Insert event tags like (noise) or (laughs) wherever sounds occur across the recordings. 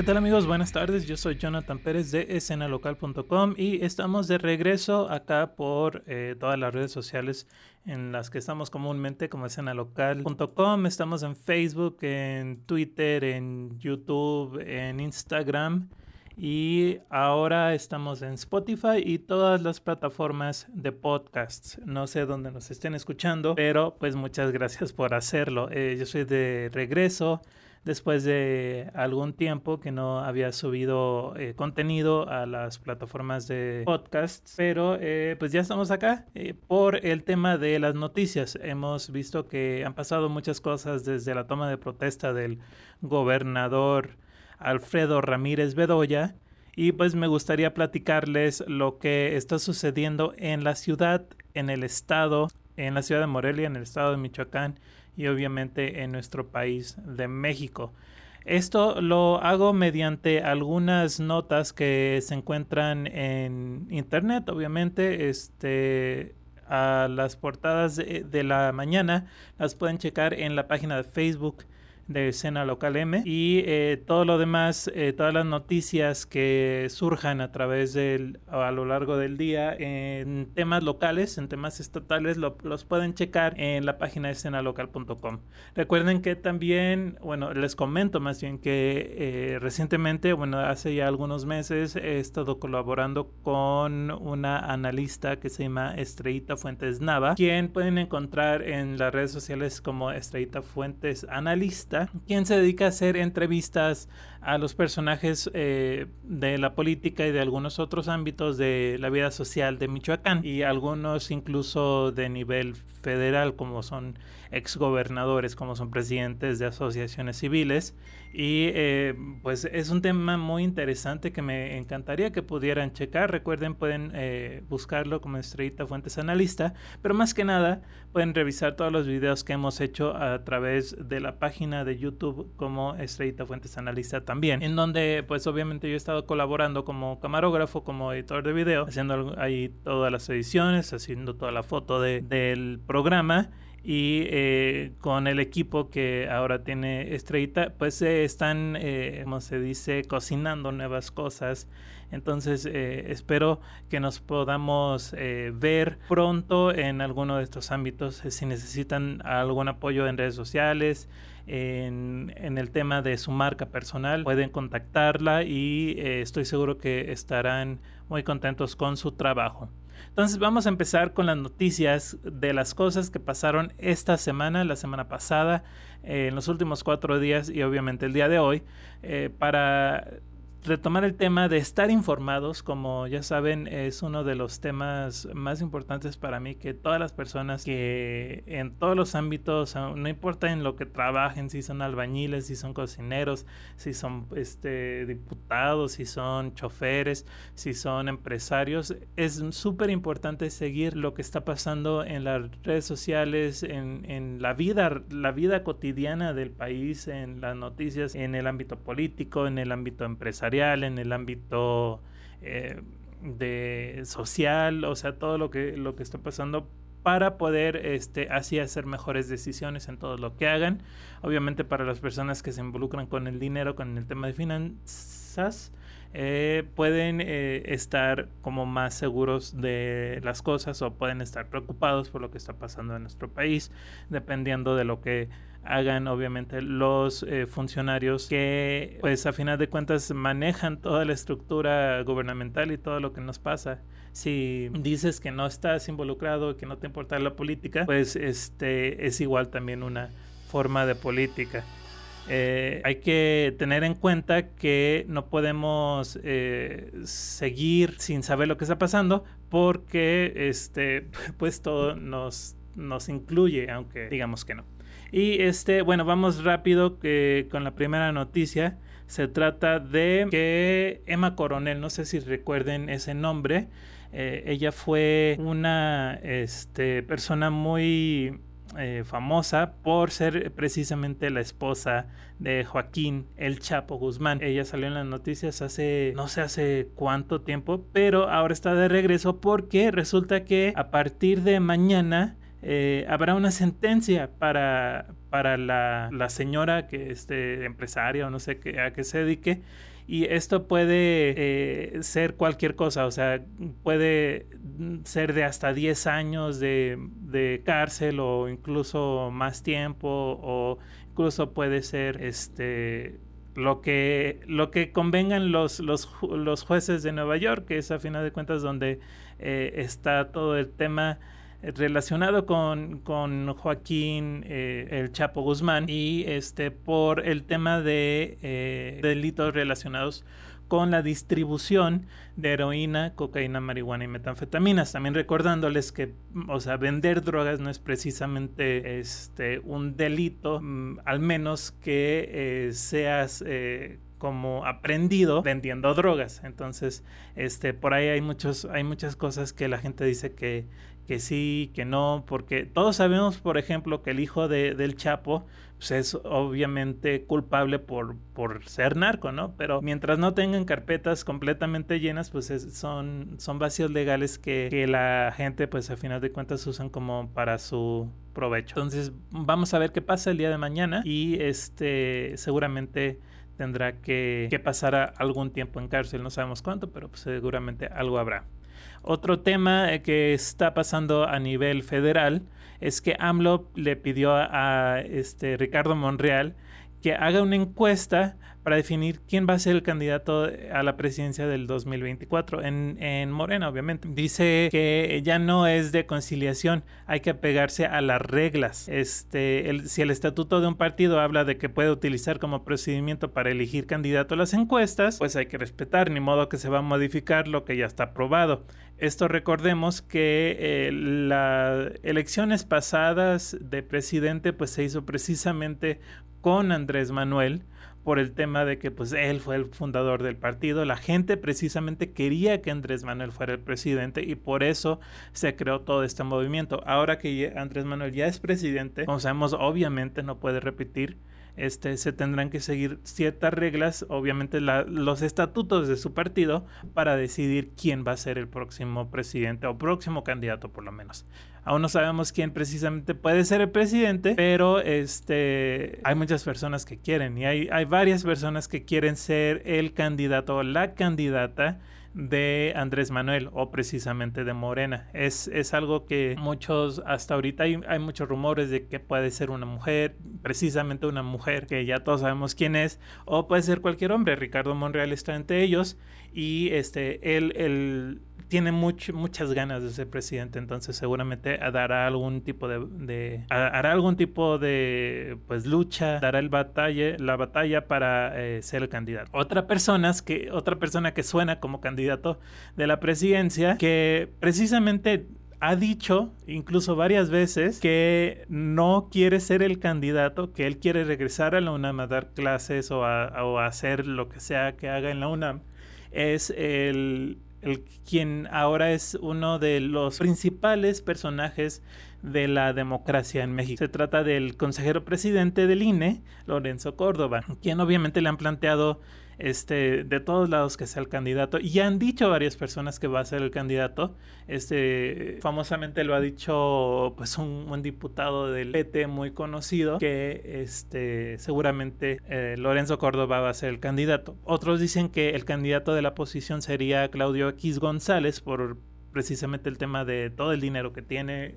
¿Qué tal amigos? Buenas tardes, yo soy Jonathan Pérez de escenalocal.com y estamos de regreso acá por eh, todas las redes sociales en las que estamos comúnmente como escenalocal.com, estamos en Facebook, en Twitter, en YouTube, en Instagram y ahora estamos en Spotify y todas las plataformas de podcasts. No sé dónde nos estén escuchando, pero pues muchas gracias por hacerlo. Eh, yo soy de regreso después de algún tiempo que no había subido eh, contenido a las plataformas de podcasts, pero eh, pues ya estamos acá eh, por el tema de las noticias. Hemos visto que han pasado muchas cosas desde la toma de protesta del gobernador Alfredo Ramírez Bedoya. Y pues me gustaría platicarles lo que está sucediendo en la ciudad, en el estado, en la ciudad de Morelia, en el estado de Michoacán y obviamente en nuestro país de México. Esto lo hago mediante algunas notas que se encuentran en internet, obviamente, este a las portadas de, de la mañana las pueden checar en la página de Facebook de escena local M y eh, todo lo demás, eh, todas las noticias que surjan a través del, a lo largo del día en temas locales, en temas estatales, los pueden checar en la página de escenalocal.com. Recuerden que también, bueno, les comento más bien que eh, recientemente, bueno, hace ya algunos meses he estado colaborando con una analista que se llama Estrellita Fuentes Nava, quien pueden encontrar en las redes sociales como Estrellita Fuentes Analista quien se dedica a hacer entrevistas a los personajes eh, de la política y de algunos otros ámbitos de la vida social de Michoacán y algunos incluso de nivel federal como son exgobernadores, como son presidentes de asociaciones civiles. Y eh, pues es un tema muy interesante que me encantaría que pudieran checar. Recuerden, pueden eh, buscarlo como Estrellita Fuentes Analista, pero más que nada pueden revisar todos los videos que hemos hecho a través de la página de YouTube como Estrellita Fuentes Analista también, en donde pues obviamente yo he estado colaborando como camarógrafo, como editor de video, haciendo ahí todas las ediciones, haciendo toda la foto de, del programa y eh, con el equipo que ahora tiene Estrellita, pues se están, eh, como se dice, cocinando nuevas cosas. Entonces eh, espero que nos podamos ver pronto en alguno de estos ámbitos. Si necesitan algún apoyo en redes sociales, en, el tema de su marca personal, pueden contactarla y estoy seguro que estarán muy contentos con su trabajo. Entonces vamos a empezar con las noticias de las cosas que pasaron esta semana, la semana pasada, eh, en los últimos cuatro días y obviamente el día de hoy, eh, para retomar el tema de estar informados, como ya saben, es uno de los temas más importantes para mí que todas las personas que en todos los ámbitos, no importa en lo que trabajen, si son albañiles, si son cocineros, si son este, diputados, si son choferes, si son empresarios, es súper importante seguir lo que está pasando en las redes sociales, en, en la vida, la vida cotidiana del país, en las noticias, en el ámbito político, en el ámbito empresarial en el ámbito eh, de social, o sea, todo lo que, lo que está pasando para poder este, así hacer mejores decisiones en todo lo que hagan. Obviamente para las personas que se involucran con el dinero, con el tema de finanzas, eh, pueden eh, estar como más seguros de las cosas o pueden estar preocupados por lo que está pasando en nuestro país, dependiendo de lo que hagan obviamente los eh, funcionarios que pues a final de cuentas manejan toda la estructura gubernamental y todo lo que nos pasa. Si dices que no estás involucrado, que no te importa la política, pues este es igual también una forma de política. Eh, hay que tener en cuenta que no podemos eh, seguir sin saber lo que está pasando porque este (laughs) pues todo nos, nos incluye, aunque digamos que no. Y este, bueno, vamos rápido eh, con la primera noticia. Se trata de que Emma Coronel, no sé si recuerden ese nombre, ella fue una este, persona muy eh, famosa por ser precisamente la esposa de Joaquín El Chapo Guzmán. Ella salió en las noticias hace no sé hace cuánto tiempo, pero ahora está de regreso porque resulta que a partir de mañana eh, habrá una sentencia para, para la, la, señora que este empresaria o no sé qué, a qué se dedique. Y esto puede eh, ser cualquier cosa, o sea, puede ser de hasta 10 años de, de, cárcel o incluso más tiempo o incluso puede ser este lo que, lo que convengan los, los, los jueces de Nueva York, que es a final de cuentas donde eh, está todo el tema relacionado con, con Joaquín eh, el Chapo Guzmán y este por el tema de eh, delitos relacionados con la distribución de heroína, cocaína, marihuana y metanfetaminas. También recordándoles que, o sea, vender drogas no es precisamente este, un delito, mm, al menos que eh, seas eh, como aprendido vendiendo drogas. Entonces, este, por ahí hay muchos, hay muchas cosas que la gente dice que, que sí, que no, porque todos sabemos, por ejemplo, que el hijo de, del Chapo pues es obviamente culpable por, por ser narco, ¿no? Pero mientras no tengan carpetas completamente llenas, pues son, son vacíos legales que, que, la gente, pues a final de cuentas, usan como para su provecho. Entonces, vamos a ver qué pasa el día de mañana y este seguramente tendrá que, que pasar algún tiempo en cárcel, no sabemos cuánto, pero pues seguramente algo habrá. Otro tema eh, que está pasando a nivel federal es que AMLO le pidió a, este Ricardo Monreal que haga una encuesta para definir quién va a ser el candidato a la presidencia del 2024 en, en Morena, obviamente. Dice que ya no es de conciliación, hay que apegarse a las reglas. Este, si el estatuto de un partido habla de que puede utilizar como procedimiento para elegir candidato a las encuestas, pues hay que respetar, ni modo que se va a modificar lo que ya está aprobado. Esto recordemos que eh, las elecciones pasadas de presidente pues se hizo precisamente con Andrés Manuel por el tema de que pues él fue el fundador del partido. La gente precisamente quería que Andrés Manuel fuera el presidente y por eso se creó todo este movimiento. Ahora que Andrés Manuel ya es presidente, como sabemos, obviamente no puede repetir este, se tendrán que seguir ciertas reglas, obviamente los estatutos de su partido, para decidir quién va a ser el próximo presidente o próximo candidato por lo menos. Aún no sabemos quién precisamente puede ser el presidente, pero este, hay muchas personas que quieren y hay, hay varias personas que quieren ser el candidato o la candidata de Andrés Manuel o precisamente de Morena. Es, es algo que muchos, hasta ahorita hay, hay, muchos rumores de que puede ser una mujer, precisamente una mujer, que ya todos sabemos quién es, o puede ser cualquier hombre. Ricardo Monreal está entre ellos y este, él, él tiene muchas ganas de ser presidente, entonces seguramente dará algún tipo de, hará algún tipo de pues lucha, dará el batalla, la batalla para eh, ser el candidato. Otra persona que otra persona que suena como candidato de la presidencia que precisamente ha dicho incluso varias veces que no quiere ser el candidato, que él quiere regresar a la UNAM a dar clases o a hacer lo que sea que haga en la UNAM, es el el, quien ahora es uno de los principales personajes de la democracia en México. Se trata del consejero presidente del INE, Lorenzo Córdoba, quien obviamente le han planteado este, de todos lados que sea el candidato. Y han dicho varias personas que va a ser el candidato. Este, famosamente lo ha dicho pues un, diputado del PT muy conocido que este, seguramente eh, Lorenzo Córdoba va a ser el candidato. Otros dicen que el candidato de la posición sería Claudio X González por precisamente el tema de todo el dinero que tiene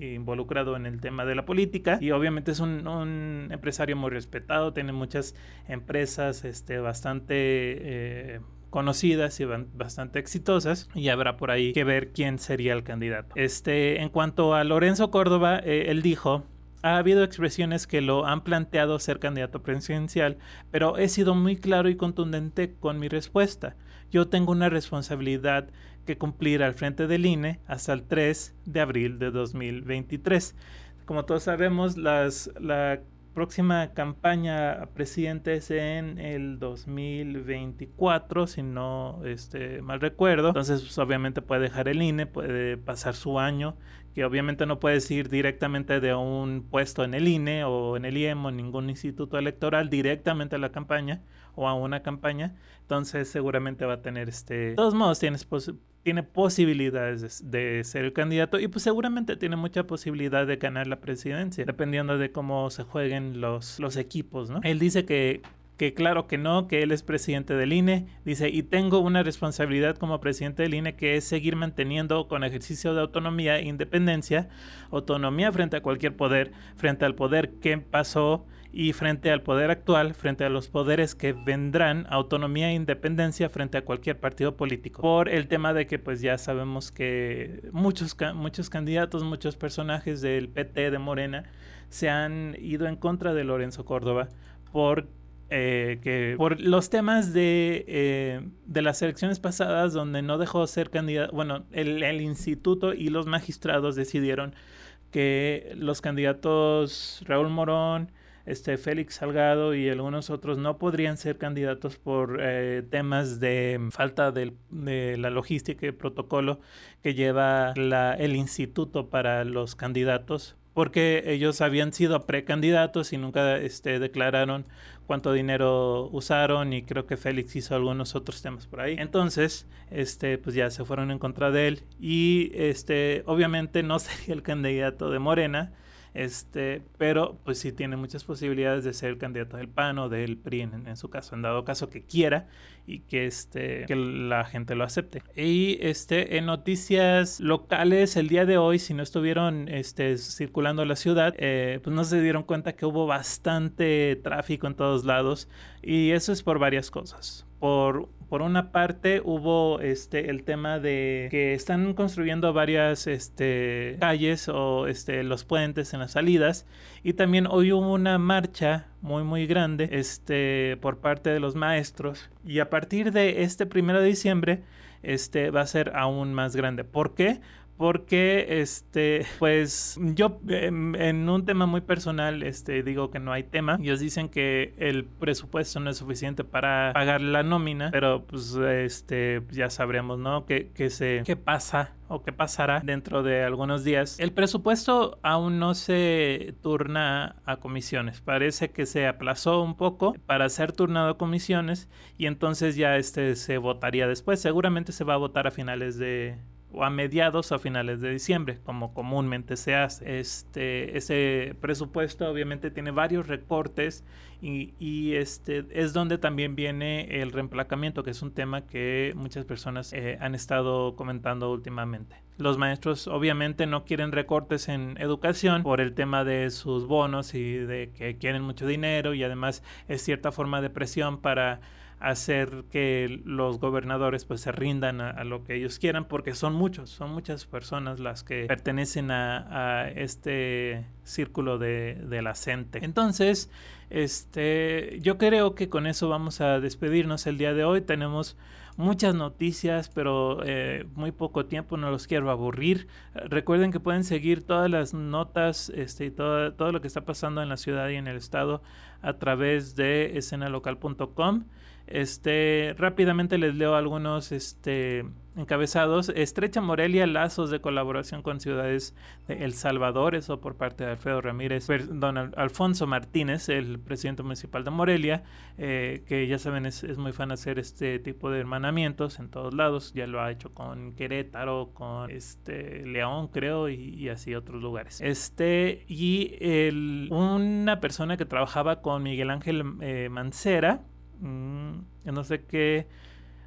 involucrado en el tema de la política y obviamente es un, empresario muy respetado, tiene muchas empresas este, bastante... Eh, conocidas y bastante exitosas y habrá por ahí que ver quién sería el candidato. Este, en cuanto a Lorenzo Córdoba, eh, él dijo ha habido expresiones que lo han planteado ser candidato presidencial, pero he sido muy claro y contundente con mi respuesta. Yo tengo una responsabilidad que cumplir al frente del INE hasta el 3 de abril de 2023. Como todos sabemos, las, la próxima campaña presidente es en el 2024, si no este, mal recuerdo. Entonces, pues, obviamente puede dejar el INE, puede pasar su año, que obviamente no puedes ir directamente de un puesto en el INE o en el IEM o en ningún instituto electoral directamente a la campaña o a una campaña, entonces seguramente va a tener este... De todos modos, tienes tiene posibilidades de, ser el candidato y pues seguramente tiene mucha posibilidad de ganar la presidencia, dependiendo de cómo se jueguen los, los equipos, ¿no? Él dice que que claro que no, que él es presidente del INE, dice, y tengo una responsabilidad como presidente del INE que es seguir manteniendo con ejercicio de autonomía e independencia, autonomía frente a cualquier poder, frente al poder que pasó y frente al poder actual, frente a los poderes que vendrán, autonomía e independencia frente a cualquier partido político. Por el tema de que pues ya sabemos que muchos, muchos candidatos, muchos personajes del PT de Morena se han ido en contra de Lorenzo Córdoba por eh, que por los temas de, eh, de las elecciones pasadas donde no dejó ser candidato, bueno, el, instituto y los magistrados decidieron que los candidatos Raúl Morón, este Félix Salgado y algunos otros no podrían ser candidatos por eh, temas de falta de, la logística y protocolo que lleva la, el instituto para los candidatos porque ellos habían sido precandidatos y nunca este, declararon cuánto dinero usaron y creo que Félix hizo algunos otros temas por ahí. Entonces, este, pues ya se fueron en contra de él y este, obviamente no (laughs) sería el candidato de Morena, este, pero pues sí tiene muchas posibilidades de ser candidato del PAN o del PRI en, su caso, en dado caso que quiera y que este que la gente lo acepte. Y este en noticias locales el día de hoy, si no estuvieron este, circulando la ciudad, eh, pues no se dieron cuenta que hubo bastante tráfico en todos lados y eso es por varias cosas. Por por una parte hubo este el tema de que están construyendo varias este, calles o este, los puentes en las salidas y también hoy hubo una marcha muy muy grande este, por parte de los maestros y a partir de este primero de diciembre este, va a ser aún más grande. ¿Por qué? Porque este pues yo em, en, un tema muy personal este digo que no hay tema ellos dicen que el presupuesto no es suficiente para pagar la nómina pero pues este ya sabremos no qué, qué se qué pasa o qué pasará dentro de algunos días. El presupuesto aún no se turna a comisiones. Parece que se aplazó un poco para ser turnado a comisiones y entonces ya este se votaría después. Seguramente se va a votar a finales de o a mediados o a finales de diciembre, como comúnmente se hace. Este, ese presupuesto obviamente tiene varios recortes y, este, es donde también viene el reemplacamiento, que es un tema que muchas personas eh, han estado comentando últimamente. Los maestros obviamente no quieren recortes en educación por el tema de sus bonos y de que quieren mucho dinero y además es cierta forma de presión para hacer que los gobernadores pues se rindan a, lo que ellos quieran porque son muchos, son muchas personas las que pertenecen a, este círculo de, de, la gente. Entonces, este, yo creo que con eso vamos a despedirnos el día de hoy. Tenemos muchas noticias, pero eh, muy poco tiempo, no los quiero aburrir. Recuerden que pueden seguir todas las notas este, y todo, todo lo que está pasando en la ciudad y en el estado a través de escenalocal.com. Este, rápidamente les leo algunos este, encabezados. Estrecha Morelia lazos de colaboración con ciudades de El Salvador, eso por parte de Alfredo Ramírez, don Alfonso Martínez, el presidente municipal de Morelia, eh, que ya saben es, muy fan de hacer este tipo de hermanamientos en todos lados. Ya lo ha hecho con Querétaro, con este León, creo, y, así otros lugares. Este, y el, una persona que trabajaba con Miguel Ángel eh, Mancera, no sé qué.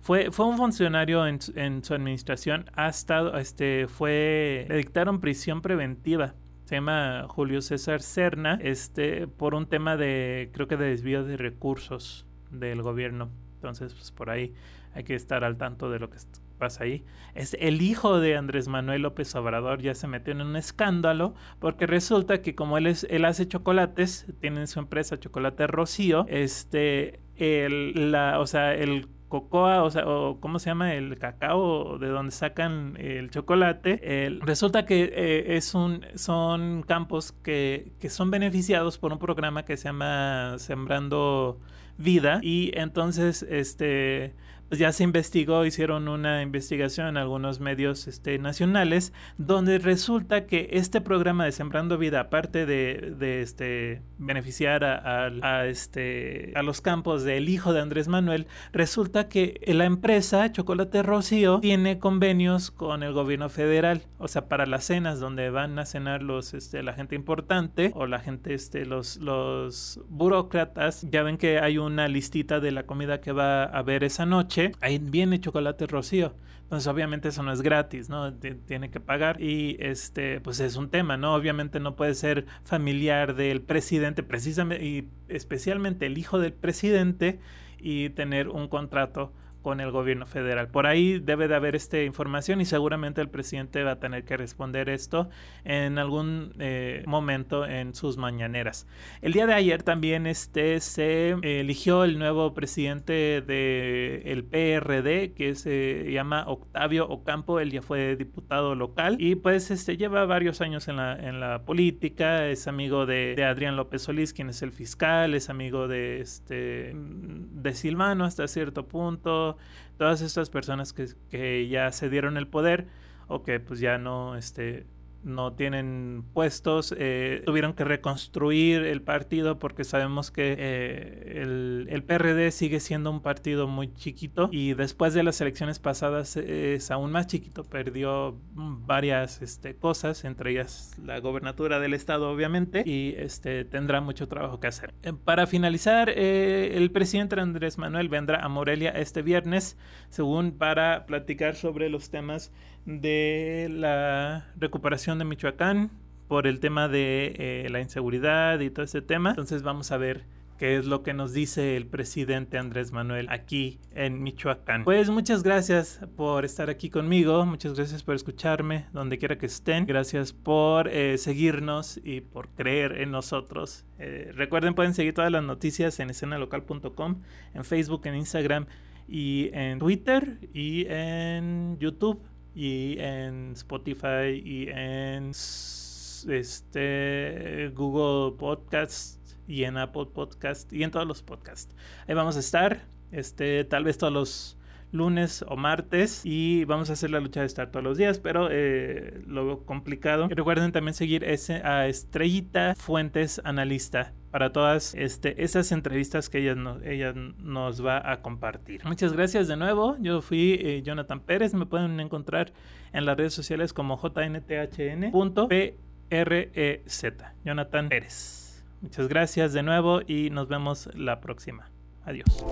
Fue, fue un funcionario en, en, su administración, ha estado, este, fue, le dictaron prisión preventiva. Se llama Julio César Serna, este, por un tema de, creo que de desvío de recursos del gobierno. Entonces, pues por ahí hay que estar al tanto de lo que pasa ahí. Es el hijo de Andrés Manuel López Obrador ya se metió en un escándalo porque resulta que como él es, él hace chocolates, tiene su empresa Chocolate Rocío, este, el, la, o sea, el cocoa, o sea, o cómo se llama el cacao de donde sacan el chocolate, resulta que eh, es un, son campos que, que, son beneficiados por un programa que se llama Sembrando Vida. Y entonces este ya se investigó, hicieron una investigación en algunos medios este, nacionales, donde resulta que este programa de Sembrando Vida, aparte de, este, beneficiar a, a, este, a los campos del hijo de Andrés Manuel, resulta que la empresa Chocolate Rocío tiene convenios con el gobierno federal, o sea, para las cenas donde van a cenar los, este, la gente importante o la gente, este, los, los burócratas, ya ven que hay una listita de la comida que va a haber esa noche ahí viene chocolate rocío. Entonces, obviamente eso no es gratis, ¿no? tiene que pagar y este, pues es un tema, ¿no? Obviamente no puede ser familiar del presidente, precisamente y especialmente el hijo del presidente y tener un contrato con el gobierno federal. Por ahí debe de haber esta información y seguramente el presidente va a tener que responder esto en algún eh, momento en sus mañaneras. El día de ayer también este, se eligió el nuevo presidente del el PRD que se llama Octavio Ocampo, él ya fue diputado local y pues este, lleva varios años en la, en la política, es amigo de, de Adrián López Solís, quien es el fiscal, es amigo de, este, de Silvano hasta cierto punto todas estas personas que, que ya se dieron el poder o que pues ya no este, no tienen puestos, eh, tuvieron que reconstruir el partido porque sabemos que eh, el, el, PRD sigue siendo un partido muy chiquito y después de las elecciones pasadas es aún más chiquito, perdió varias este, cosas, entre ellas la gobernatura del estado obviamente y este, tendrá mucho trabajo que hacer. Eh, para finalizar, el presidente Andrés Manuel vendrá a Morelia este viernes, según para platicar sobre los temas de la recuperación de Michoacán por el tema de eh, la inseguridad y todo ese tema. Entonces vamos a ver qué es lo que nos dice el presidente Andrés Manuel aquí en Michoacán. Pues muchas gracias por estar aquí conmigo, muchas gracias por escucharme donde quiera que estén, gracias por eh, seguirnos y por creer en nosotros. Eh, recuerden, pueden seguir todas las noticias en escenalocal.com, en Facebook, en Instagram y en Twitter y en YouTube y en Spotify y en este Google Podcast y en Apple Podcast y en todos los podcasts. Ahí vamos a estar, este, tal vez todos los lunes o martes y vamos a hacer la lucha de estar todos los días, pero eh, lo complicado. recuerden también seguir ese, a Estrellita Fuentes Analista para todas este, esas entrevistas que ella, ella nos va a compartir. Muchas gracias de nuevo. Yo fui eh, Jonathan Pérez. Me pueden encontrar en las redes sociales como jnthn.prez. Jonathan Pérez. Muchas gracias de nuevo y nos vemos la próxima. Adiós.